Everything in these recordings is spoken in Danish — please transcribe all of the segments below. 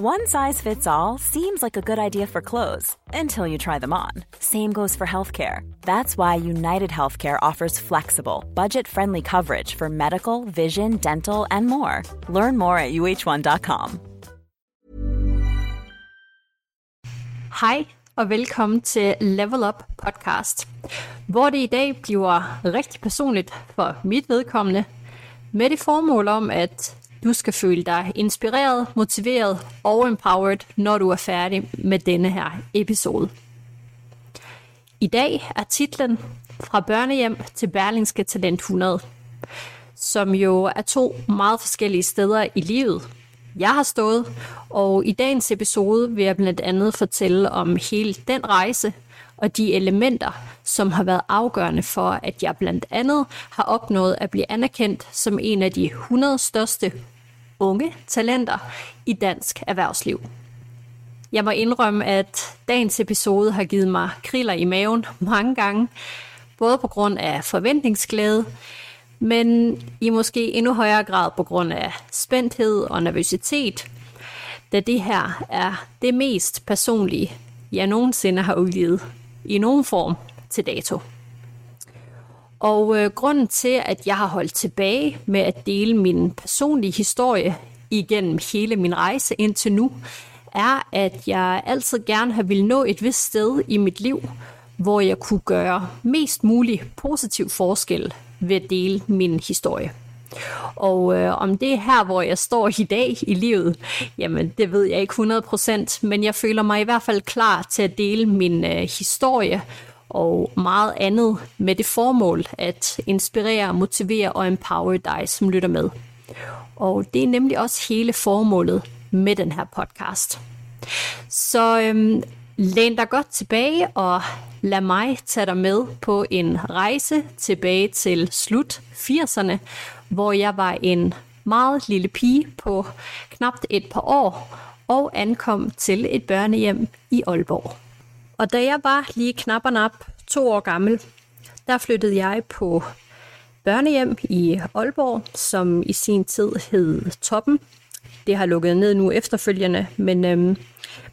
One size fits all seems like a good idea for clothes until you try them on. Same goes for healthcare. That's why United Healthcare offers flexible, budget-friendly coverage for medical, vision, dental, and more. Learn more at uh1.com. Hej og velkommen til Level Up podcast, hvor det i dag bliver rigtig personligt for mit vedkommende, med det formål om, at du skal føle dig inspireret, motiveret og empowered, når du er færdig med denne her episode. I dag er titlen Fra børnehjem til Berlingske Talent 100, som jo er to meget forskellige steder i livet, jeg har stået, og i dagens episode vil jeg blandt andet fortælle om hele den rejse og de elementer, som har været afgørende for, at jeg blandt andet har opnået at blive anerkendt som en af de 100 største unge talenter i dansk erhvervsliv. Jeg må indrømme, at dagens episode har givet mig kriller i maven mange gange, både på grund af forventningsglæde, men i måske endnu højere grad på grund af spændthed og nervøsitet, da det her er det mest personlige, jeg nogensinde har udgivet i nogen form til dato. Og øh, grunden til, at jeg har holdt tilbage med at dele min personlige historie igennem hele min rejse indtil nu, er, at jeg altid gerne har vil nå et vist sted i mit liv, hvor jeg kunne gøre mest mulig positiv forskel ved at dele min historie. Og øh, om det er her, hvor jeg står i dag i livet, jamen det ved jeg ikke 100%, men jeg føler mig i hvert fald klar til at dele min øh, historie og meget andet med det formål at inspirere, motivere og empower dig, som lytter med. Og det er nemlig også hele formålet med den her podcast. Så øhm, læn dig godt tilbage og lad mig tage dig med på en rejse tilbage til slut 80'erne, hvor jeg var en meget lille pige på knap et par år og ankom til et børnehjem i Aalborg. Og da jeg var lige knap og nap to år gammel, der flyttede jeg på børnehjem i Aalborg, som i sin tid hed Toppen. Det har lukket ned nu efterfølgende, men, øhm,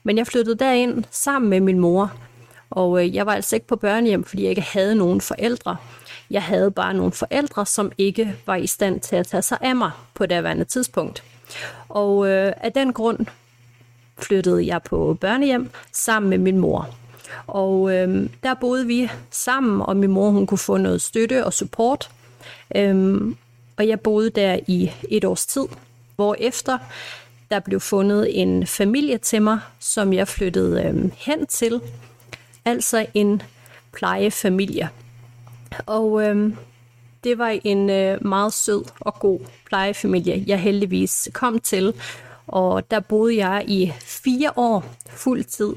men jeg flyttede derind sammen med min mor. Og øh, jeg var altså ikke på børnehjem, fordi jeg ikke havde nogen forældre. Jeg havde bare nogle forældre, som ikke var i stand til at tage sig af mig på det andet tidspunkt. Og øh, af den grund flyttede jeg på børnehjem sammen med min mor. Og øh, der boede vi sammen, og min mor hun kunne få noget støtte og support. Øhm, og jeg boede der i et års tid, hvor efter der blev fundet en familie til mig, som jeg flyttede øh, hen til. Altså en plejefamilie. Og øh, det var en øh, meget sød og god plejefamilie, jeg heldigvis kom til. Og der boede jeg i fire år fuld tid,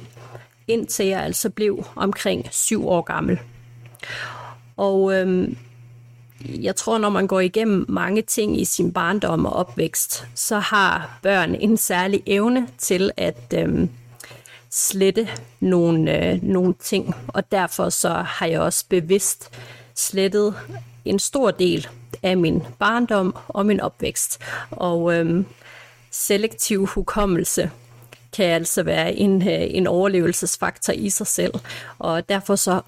indtil jeg altså blev omkring syv år gammel. Og øhm, jeg tror, når man går igennem mange ting i sin barndom og opvækst, så har børn en særlig evne til at øhm, slette nogle, øh, nogle ting. Og derfor så har jeg også bevidst slettet en stor del af min barndom og min opvækst. Og øhm, selektiv hukommelse kan altså være en, øh, en overlevelsesfaktor i sig selv. Og derfor så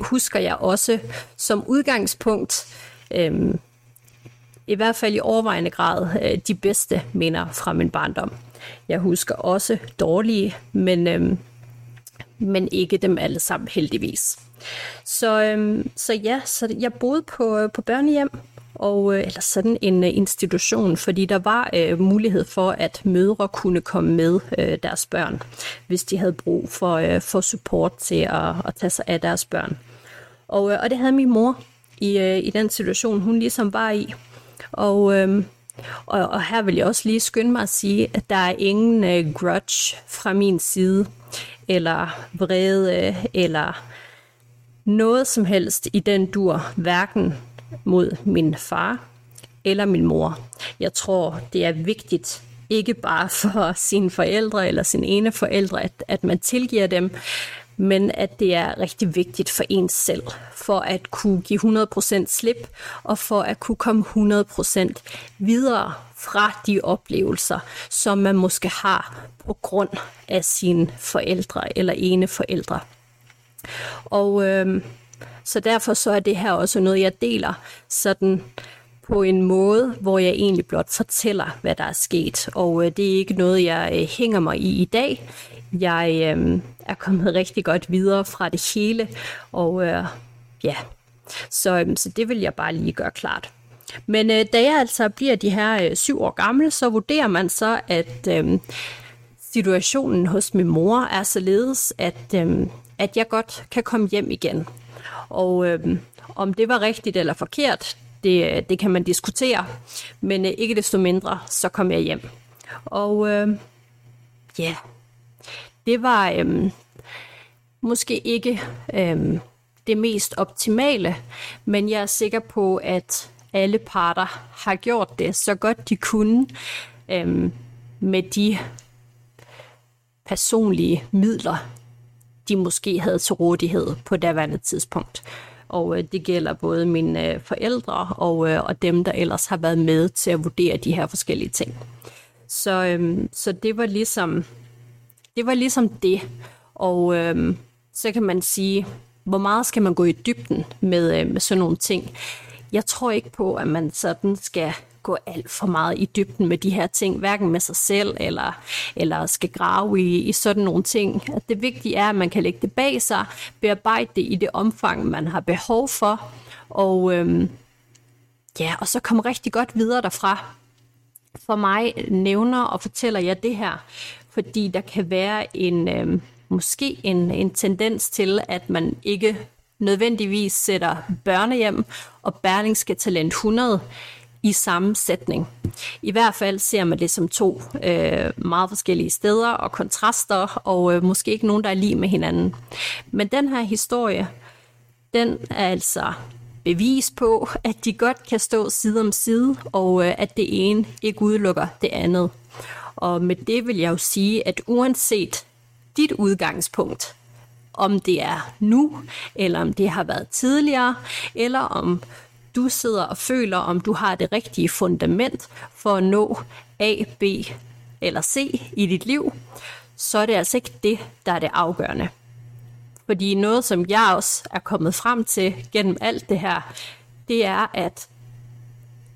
husker jeg også som udgangspunkt, øhm, i hvert fald i overvejende grad, øh, de bedste minder fra min barndom. Jeg husker også dårlige, men, øhm, men ikke dem alle sammen heldigvis. Så, øhm, så ja, så jeg boede på, øh, på børnehjem, og, øh, eller sådan en øh, institution, fordi der var øh, mulighed for, at mødre kunne komme med øh, deres børn, hvis de havde brug for, øh, for support til at, at tage sig af deres børn. Og, øh, og det havde min mor i, øh, i den situation, hun ligesom var i. Og øh, Og, og her vil jeg også lige skynde mig at sige, at der er ingen øh, grudge fra min side, eller vrede, øh, eller noget som helst i den dur, hverken mod min far eller min mor. Jeg tror, det er vigtigt, ikke bare for sine forældre eller sin ene forældre, at, at man tilgiver dem, men at det er rigtig vigtigt for ens selv, for at kunne give 100% slip, og for at kunne komme 100% videre fra de oplevelser, som man måske har på grund af sine forældre eller ene forældre. Og øh, så derfor så er det her også noget, jeg deler sådan på en måde, hvor jeg egentlig blot fortæller, hvad der er sket. Og øh, det er ikke noget, jeg øh, hænger mig i i dag. Jeg øh, er kommet rigtig godt videre fra det hele, og øh, ja, så, øh, så det vil jeg bare lige gøre klart. Men øh, da jeg altså bliver de her øh, syv år gamle, så vurderer man så, at øh, situationen hos min mor er således, at, øh, at jeg godt kan komme hjem igen. Og øh, om det var rigtigt eller forkert, det, øh, det kan man diskutere, men øh, ikke desto mindre, så kom jeg hjem. Og øh, ja, det var øh, måske ikke øh, det mest optimale, men jeg er sikker på, at alle parter har gjort det så godt de kunne øh, med de personlige midler, de måske havde til rådighed på daværende tidspunkt. Og øh, det gælder både mine øh, forældre og, øh, og dem, der ellers har været med til at vurdere de her forskellige ting. Så, øh, så det var ligesom det var ligesom det. Og øh, så kan man sige, hvor meget skal man gå i dybden med, øh, med sådan nogle ting? Jeg tror ikke på, at man sådan skal gå alt for meget i dybden med de her ting, hverken med sig selv eller, eller skal grave i, i sådan nogle ting. At det vigtige er, at man kan lægge det bag sig, bearbejde det i det omfang, man har behov for, og, øhm, ja, og så komme rigtig godt videre derfra. For mig nævner og fortæller jeg det her, fordi der kan være en øhm, måske en, en tendens til, at man ikke nødvendigvis sætter børnehjem og Berlingske Talent 100 i samme sætning. I hvert fald ser man det som to øh, meget forskellige steder og kontraster, og øh, måske ikke nogen, der er lige med hinanden. Men den her historie, den er altså bevis på, at de godt kan stå side om side, og øh, at det ene ikke udelukker det andet. Og med det vil jeg jo sige, at uanset dit udgangspunkt, om det er nu, eller om det har været tidligere, eller om du sidder og føler, om du har det rigtige fundament for at nå A, B eller C i dit liv, så er det altså ikke det, der er det afgørende. Fordi noget, som jeg også er kommet frem til gennem alt det her, det er, at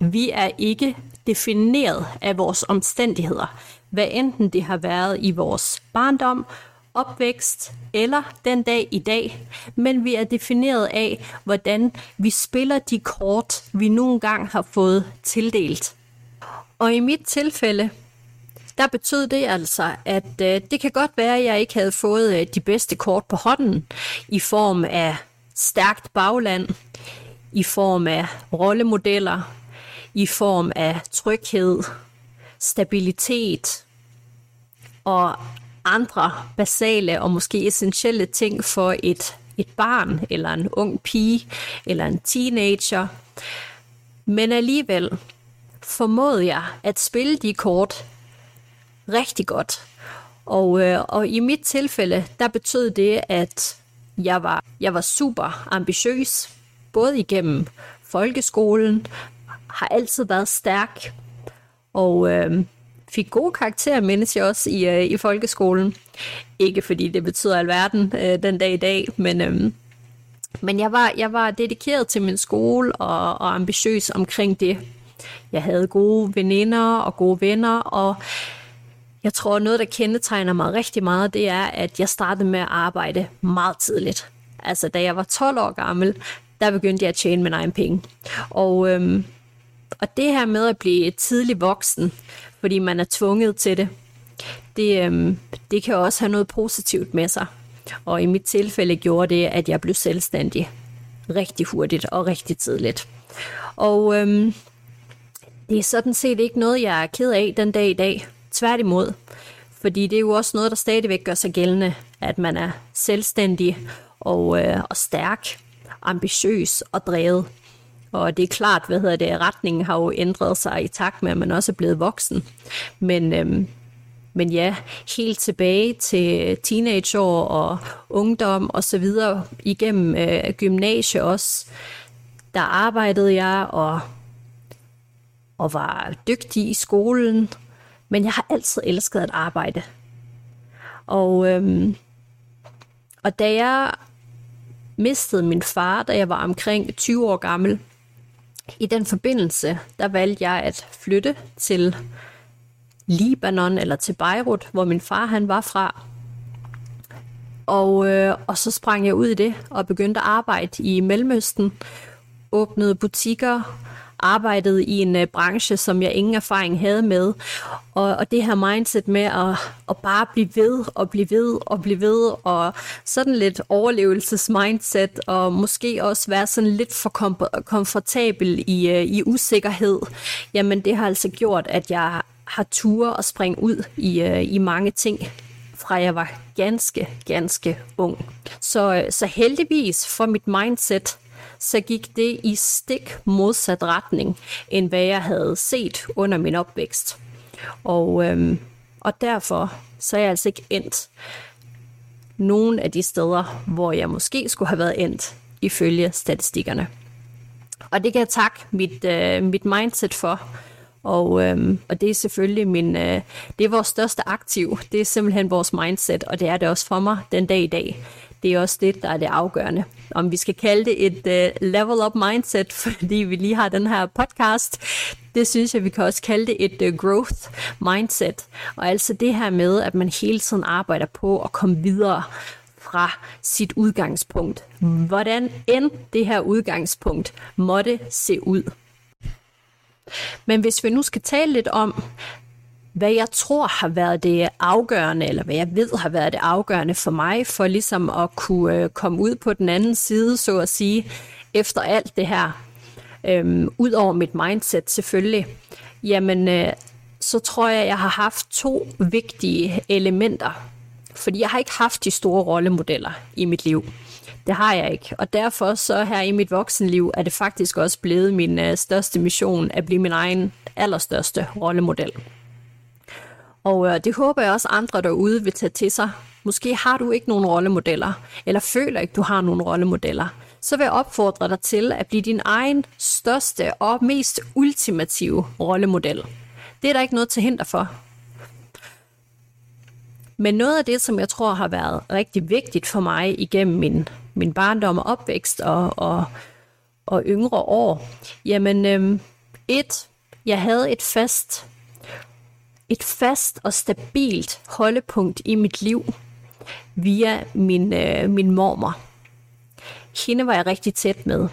vi er ikke defineret af vores omstændigheder. Hvad enten det har været i vores barndom, opvækst eller den dag i dag, men vi er defineret af, hvordan vi spiller de kort, vi nogle gange har fået tildelt. Og i mit tilfælde, der betød det altså, at øh, det kan godt være, at jeg ikke havde fået øh, de bedste kort på hånden i form af stærkt bagland, i form af rollemodeller, i form af tryghed, stabilitet og andre basale og måske essentielle ting for et, et barn, eller en ung pige, eller en teenager. Men alligevel formåede jeg at spille de kort rigtig godt. Og, øh, og i mit tilfælde, der betød det, at jeg var, jeg var super ambitiøs, både igennem folkeskolen, har altid været stærk, og øh, fik gode karakterer, mindes jeg også, i, øh, i folkeskolen. Ikke fordi det betyder alverden øh, den dag i dag, men, øh, men jeg, var, jeg var dedikeret til min skole og, og ambitiøs omkring det. Jeg havde gode veninder og gode venner, og jeg tror, noget, der kendetegner mig rigtig meget, det er, at jeg startede med at arbejde meget tidligt. Altså, da jeg var 12 år gammel, der begyndte jeg at tjene min egen penge. Og, øhm, og det her med at blive tidlig voksen, fordi man er tvunget til det. Det, øhm, det kan også have noget positivt med sig. Og i mit tilfælde gjorde det, at jeg blev selvstændig rigtig hurtigt og rigtig tidligt. Og øhm, det er sådan set ikke noget, jeg er ked af den dag i dag. Tværtimod. Fordi det er jo også noget, der stadigvæk gør sig gældende, at man er selvstændig og, øh, og stærk, ambitiøs og drevet. Og det er klart, hvad hedder det, retningen har jo ændret sig i takt med, at man også er blevet voksen. Men, øhm, men ja, helt tilbage til teenageår og ungdom og så videre igennem øh, gymnasie også, der arbejdede jeg og, og var dygtig i skolen, men jeg har altid elsket at arbejde. Og, øhm, og da jeg mistede min far, da jeg var omkring 20 år gammel, i den forbindelse, der valgte jeg at flytte til Libanon eller til Beirut, hvor min far han var fra. Og, øh, og så sprang jeg ud i det og begyndte at arbejde i Mellemøsten, åbnede butikker, arbejdede i en øh, branche, som jeg ingen erfaring havde med. Og, og det her mindset med at, at bare blive ved og blive ved og blive ved, og sådan lidt overlevelsesmindset, og måske også være sådan lidt for kom- komfortabel i, øh, i usikkerhed, jamen det har altså gjort, at jeg har tur og springe ud i, øh, i mange ting fra jeg var ganske, ganske ung. Så, øh, så heldigvis for mit mindset, så gik det i stik modsat retning, end hvad jeg havde set under min opvækst. Og, øhm, og derfor så er jeg altså ikke endt nogen af de steder, hvor jeg måske skulle have været endt, ifølge statistikkerne. Og det kan jeg takke mit, øh, mit mindset for, og, øhm, og det er selvfølgelig min, øh, det er vores største aktiv. Det er simpelthen vores mindset, og det er det også for mig den dag i dag det er også det, der er det afgørende. Om vi skal kalde det et uh, level up mindset, fordi vi lige har den her podcast, det synes jeg, vi kan også kalde det et uh, growth mindset. Og altså det her med, at man hele tiden arbejder på at komme videre fra sit udgangspunkt. Hvordan end det her udgangspunkt måtte se ud. Men hvis vi nu skal tale lidt om, hvad jeg tror har været det afgørende, eller hvad jeg ved har været det afgørende for mig, for ligesom at kunne øh, komme ud på den anden side, så at sige, efter alt det her, øh, ud over mit mindset selvfølgelig, jamen øh, så tror jeg, jeg har haft to vigtige elementer. Fordi jeg har ikke haft de store rollemodeller i mit liv. Det har jeg ikke. Og derfor så her i mit voksenliv er det faktisk også blevet min øh, største mission at blive min egen allerstørste rollemodel. Og øh, det håber jeg også andre derude vil tage til sig. Måske har du ikke nogen rollemodeller, eller føler ikke, du har nogen rollemodeller. Så vil jeg opfordre dig til at blive din egen største og mest ultimative rollemodel. Det er der ikke noget til hinder for. Men noget af det, som jeg tror har været rigtig vigtigt for mig igennem min, min barndom og opvækst og, og, og yngre år, jamen øhm, et, jeg havde et fast et fast og stabilt holdepunkt i mit liv via min, øh, min mormor. Hende var jeg rigtig tæt med.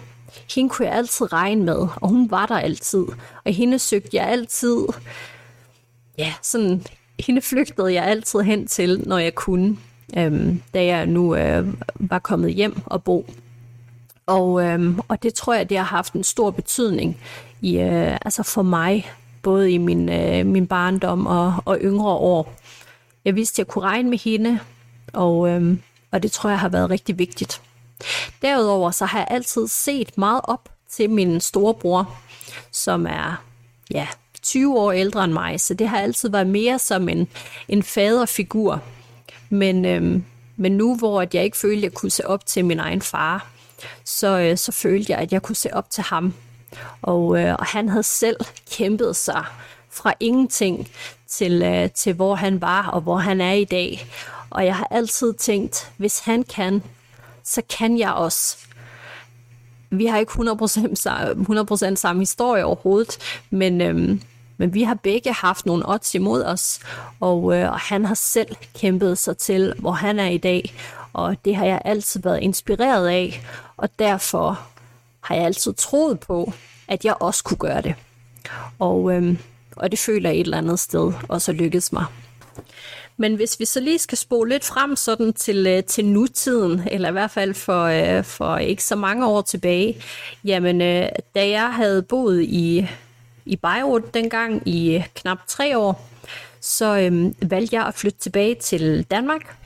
Hende kunne jeg altid regne med, og hun var der altid. Og hende søgte jeg altid, ja, sådan, hende flygtede jeg altid hen til, når jeg kunne, øhm, da jeg nu øh, var kommet hjem og bo. Og, øhm, og det tror jeg, det har haft en stor betydning i, øh, altså for mig både i min, øh, min barndom og, og yngre år. Jeg vidste, at jeg kunne regne med hende, og, øh, og det tror jeg har været rigtig vigtigt. Derudover så har jeg altid set meget op til min storebror, som er ja, 20 år ældre end mig, så det har altid været mere som en, en faderfigur. Men, øh, men nu, hvor jeg ikke følte, at jeg kunne se op til min egen far, så, øh, så følte jeg, at jeg kunne se op til ham. Og, øh, og han havde selv kæmpet sig fra ingenting til, øh, til hvor han var og hvor han er i dag. Og jeg har altid tænkt, hvis han kan, så kan jeg også. Vi har ikke 100%, 100% samme historie overhovedet, men, øhm, men vi har begge haft nogle odds imod os, og, øh, og han har selv kæmpet sig til, hvor han er i dag, og det har jeg altid været inspireret af, og derfor har jeg altid troet på, at jeg også kunne gøre det. Og, øhm, og det føler jeg et eller andet sted også lykkedes mig. Men hvis vi så lige skal spole lidt frem sådan til, øh, til nutiden, eller i hvert fald for, øh, for ikke så mange år tilbage, jamen øh, da jeg havde boet i, i Beirut dengang i knap tre år, så øhm, valgte jeg at flytte tilbage til Danmark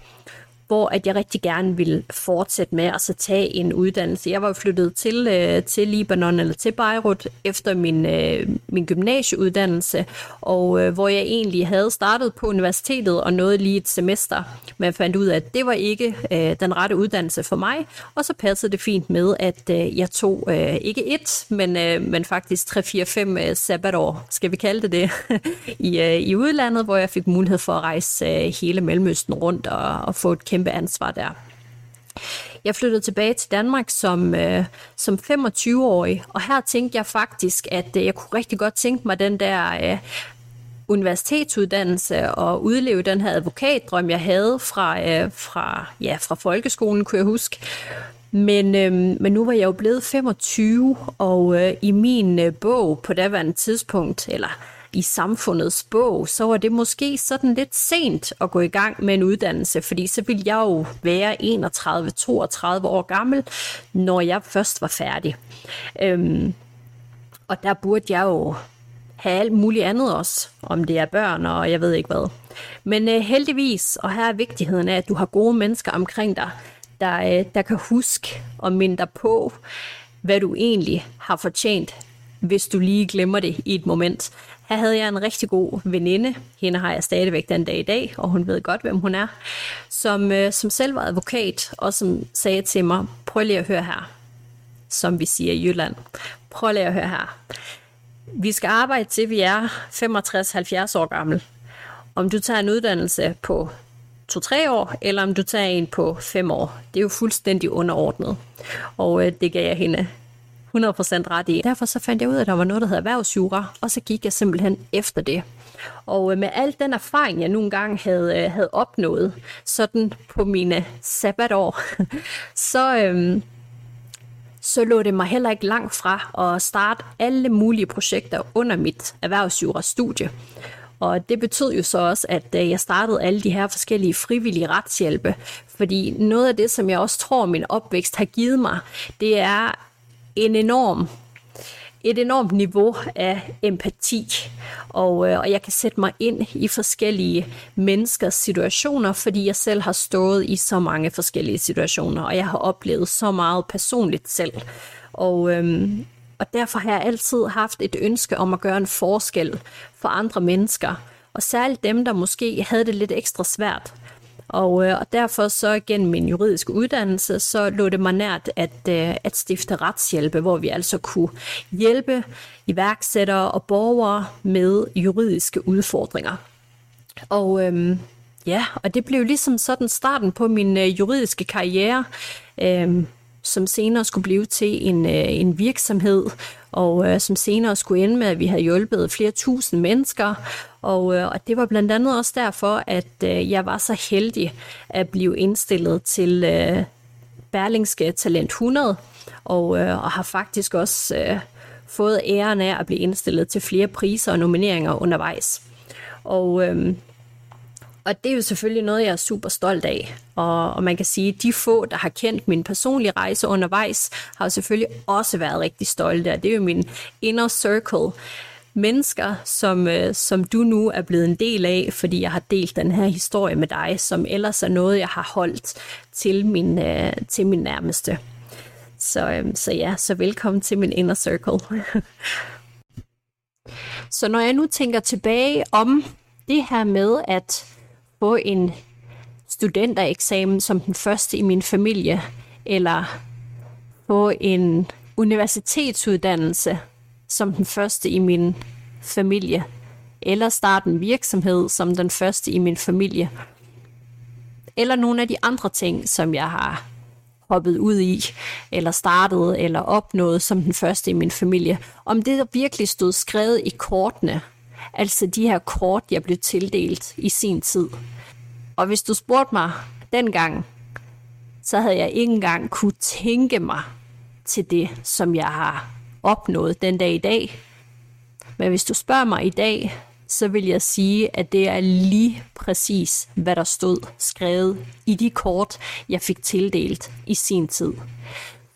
hvor at jeg rigtig gerne ville fortsætte med at så tage en uddannelse. Jeg var flyttet til, øh, til Libanon eller til Beirut efter min, øh, min gymnasieuddannelse, og øh, hvor jeg egentlig havde startet på universitetet og nåede lige et semester, men jeg fandt ud af, at det var ikke øh, den rette uddannelse for mig, og så passede det fint med, at øh, jeg tog øh, ikke et, men, øh, men faktisk 3-4-5 øh, sabbatår, skal vi kalde det det, i, øh, i udlandet, hvor jeg fik mulighed for at rejse øh, hele Mellemøsten rundt og, og få et kæmpe kæmpe ansvar der. Jeg flyttede tilbage til Danmark som, øh, som 25-årig, og her tænkte jeg faktisk, at øh, jeg kunne rigtig godt tænke mig den der øh, universitetsuddannelse og udleve den her advokatdrøm, jeg havde fra, øh, fra, ja, fra folkeskolen, kunne jeg huske. Men, øh, men nu var jeg jo blevet 25, og øh, i min øh, bog på daværende tidspunkt, eller i samfundets bog, så var det måske sådan lidt sent at gå i gang med en uddannelse, fordi så ville jeg jo være 31-32 år gammel, når jeg først var færdig. Øhm, og der burde jeg jo have alt muligt andet også, om det er børn og jeg ved ikke hvad. Men øh, heldigvis, og her er vigtigheden af, at du har gode mennesker omkring dig, der, øh, der kan huske og minde dig på, hvad du egentlig har fortjent, hvis du lige glemmer det i et moment. Her havde jeg en rigtig god veninde, hende har jeg stadigvæk den dag i dag, og hun ved godt, hvem hun er, som, øh, som selv var advokat, og som sagde til mig, prøv lige at høre her, som vi siger i Jylland. Prøv lige at høre her. Vi skal arbejde til, vi er 65-70 år gammel. Om du tager en uddannelse på 2-3 år, eller om du tager en på 5 år. Det er jo fuldstændig underordnet. Og øh, det gav jeg hende 100% ret i. Derfor så fandt jeg ud af, at der var noget, der hedder erhvervsjura, og så gik jeg simpelthen efter det. Og øh, med al den erfaring, jeg nogle gange havde, øh, havde opnået, sådan på mine sabbatår, så, øhm, så lå det mig heller ikke langt fra at starte alle mulige projekter under mit erhvervsjura-studie. Og det betød jo så også, at øh, jeg startede alle de her forskellige frivillige retshjælpe. Fordi noget af det, som jeg også tror, min opvækst har givet mig, det er en enorm et enormt niveau af empati, og, øh, og jeg kan sætte mig ind i forskellige menneskers situationer, fordi jeg selv har stået i så mange forskellige situationer, og jeg har oplevet så meget personligt selv. Og, øhm, og derfor har jeg altid haft et ønske om at gøre en forskel for andre mennesker, og særligt dem, der måske havde det lidt ekstra svært. Og, øh, og derfor så gennem min juridiske uddannelse, så lå det mig nært at, øh, at stifte retshjælpe, hvor vi altså kunne hjælpe iværksættere og borgere med juridiske udfordringer. Og øh, ja, og det blev ligesom sådan starten på min øh, juridiske karriere. Øh, som senere skulle blive til en, øh, en virksomhed, og øh, som senere skulle ende med, at vi havde hjulpet flere tusind mennesker. Og, øh, og det var blandt andet også derfor, at øh, jeg var så heldig at blive indstillet til øh, Berlingske Talent 100, og, øh, og har faktisk også øh, fået æren af at blive indstillet til flere priser og nomineringer undervejs. Og øh, og det er jo selvfølgelig noget, jeg er super stolt af. Og, og man kan sige, at de få, der har kendt min personlige rejse undervejs, har jo selvfølgelig også været rigtig stolte. Og det er jo min inner circle mennesker, som, øh, som du nu er blevet en del af, fordi jeg har delt den her historie med dig, som ellers er noget, jeg har holdt til min, øh, til min nærmeste. Så, øh, så ja, så velkommen til min inner circle. så når jeg nu tænker tilbage om det her med, at få en studentereksamen som den første i min familie, eller få en universitetsuddannelse som den første i min familie, eller starte en virksomhed som den første i min familie, eller nogle af de andre ting, som jeg har hoppet ud i, eller startet, eller opnået som den første i min familie. Om det virkelig stod skrevet i kortene, altså de her kort, jeg blev tildelt i sin tid. Og hvis du spurgte mig dengang, så havde jeg ikke engang kunne tænke mig til det, som jeg har opnået den dag i dag. Men hvis du spørger mig i dag, så vil jeg sige, at det er lige præcis, hvad der stod skrevet i de kort, jeg fik tildelt i sin tid.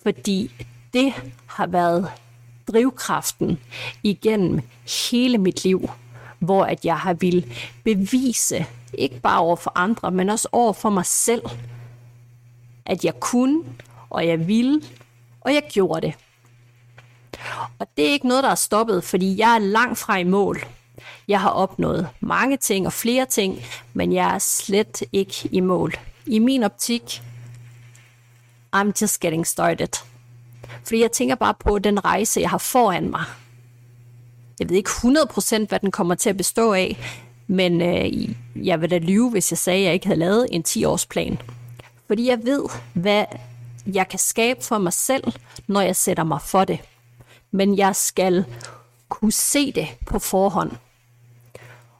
Fordi det har været drivkraften igennem hele mit liv, hvor at jeg har vil bevise, ikke bare over for andre, men også over for mig selv, at jeg kunne, og jeg ville, og jeg gjorde det. Og det er ikke noget, der er stoppet, fordi jeg er langt fra i mål. Jeg har opnået mange ting og flere ting, men jeg er slet ikke i mål. I min optik, I'm just getting started. Fordi jeg tænker bare på den rejse, jeg har foran mig. Jeg ved ikke 100% hvad den kommer til at bestå af, men øh, jeg vil da lyve, hvis jeg sagde, at jeg ikke havde lavet en 10-års plan. Fordi jeg ved, hvad jeg kan skabe for mig selv, når jeg sætter mig for det. Men jeg skal kunne se det på forhånd.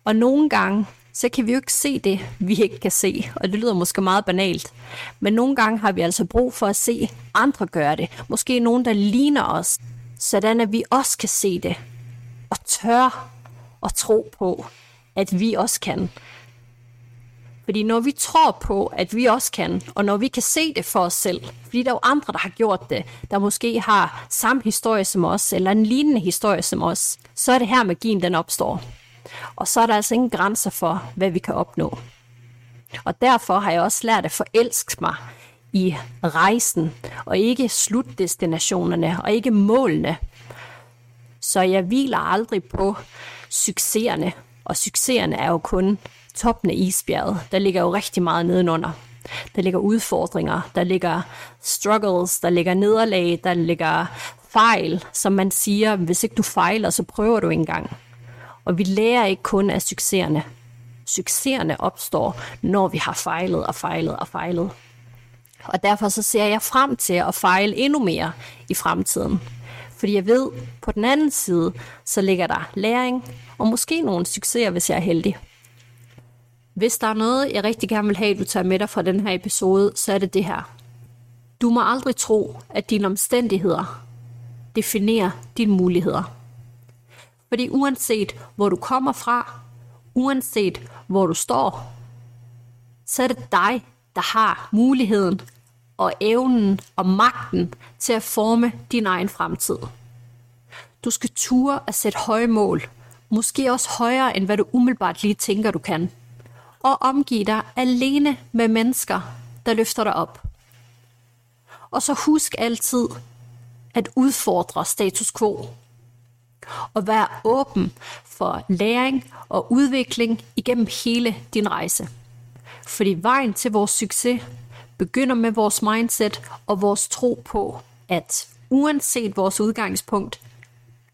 Og nogle gange, så kan vi jo ikke se det, vi ikke kan se. Og det lyder måske meget banalt. Men nogle gange har vi altså brug for at se andre gøre det. Måske nogen, der ligner os. Sådan at vi også kan se det. Og tør at tro på, at vi også kan. Fordi når vi tror på, at vi også kan, og når vi kan se det for os selv, fordi der er jo andre, der har gjort det, der måske har samme historie som os, eller en lignende historie som os, så er det her magien, den opstår. Og så er der altså ingen grænser for, hvad vi kan opnå. Og derfor har jeg også lært at forelske mig i rejsen, og ikke slutdestinationerne, og ikke målene. Så jeg hviler aldrig på succeserne, og succeserne er jo kun toppen af isbjerget. Der ligger jo rigtig meget nedenunder. Der ligger udfordringer, der ligger struggles, der ligger nederlag, der ligger fejl, som man siger, hvis ikke du fejler, så prøver du engang. Og vi lærer ikke kun af succeserne. Succeserne opstår, når vi har fejlet og fejlet og fejlet. Og derfor så ser jeg frem til at fejle endnu mere i fremtiden. Fordi jeg ved, på den anden side, så ligger der læring, og måske nogle succeser, hvis jeg er heldig. Hvis der er noget, jeg rigtig gerne vil have, du tager med dig fra den her episode, så er det det her. Du må aldrig tro, at dine omstændigheder definerer dine muligheder. Fordi uanset hvor du kommer fra, uanset hvor du står, så er det dig, der har muligheden og evnen og magten til at forme din egen fremtid. Du skal ture at sætte høje mål, måske også højere end hvad du umiddelbart lige tænker, du kan. Og omgive dig alene med mennesker, der løfter dig op. Og så husk altid at udfordre status quo og være åben for læring og udvikling igennem hele din rejse. Fordi vejen til vores succes begynder med vores mindset og vores tro på, at uanset vores udgangspunkt,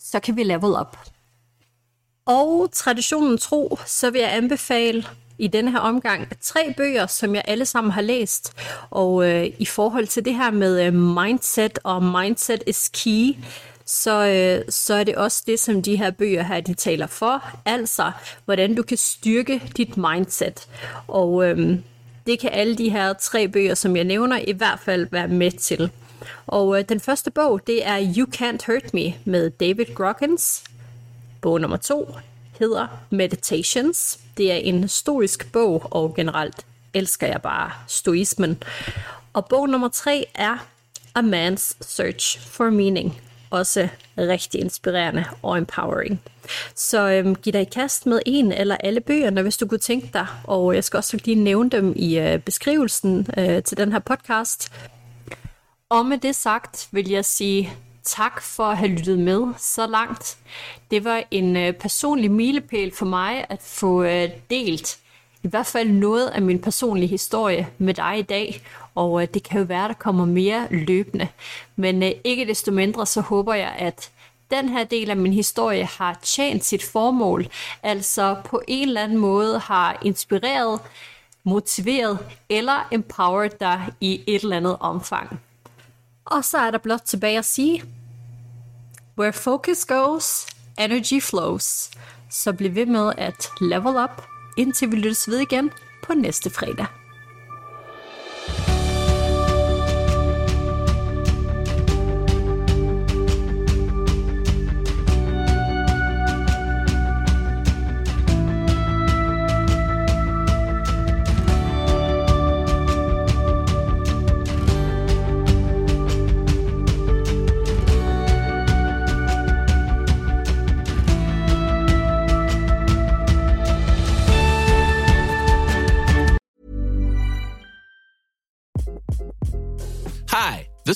så kan vi level up. Og traditionen tro, så vil jeg anbefale i denne her omgang tre bøger, som jeg alle sammen har læst. Og øh, i forhold til det her med øh, mindset og mindset is key, så, øh, så er det også det, som de her bøger her, de taler for. Altså, hvordan du kan styrke dit mindset. Og øh, det kan alle de her tre bøger, som jeg nævner, i hvert fald være med til. Og øh, den første bog, det er You Can't Hurt Me med David Groggins. Bog nummer to hedder Meditations. Det er en historisk bog, og generelt elsker jeg bare stoismen. Og bog nummer tre er A Man's Search for Meaning også rigtig inspirerende og empowering. Så øhm, giv dig i kast med en eller alle bøgerne, hvis du kunne tænke dig, og jeg skal også lige nævne dem i øh, beskrivelsen øh, til den her podcast. Og med det sagt vil jeg sige tak for at have lyttet med så langt. Det var en øh, personlig milepæl for mig at få øh, delt i hvert fald noget af min personlige historie med dig i dag, og øh, det kan jo være, der kommer mere løbende. Men øh, ikke desto mindre, så håber jeg, at den her del af min historie har tjent sit formål, altså på en eller anden måde har inspireret, motiveret eller empowered dig i et eller andet omfang. Og så er der blot tilbage at sige, where focus goes, energy flows. Så bliv ved med at level up, indtil vi lyttes ved igen på næste fredag.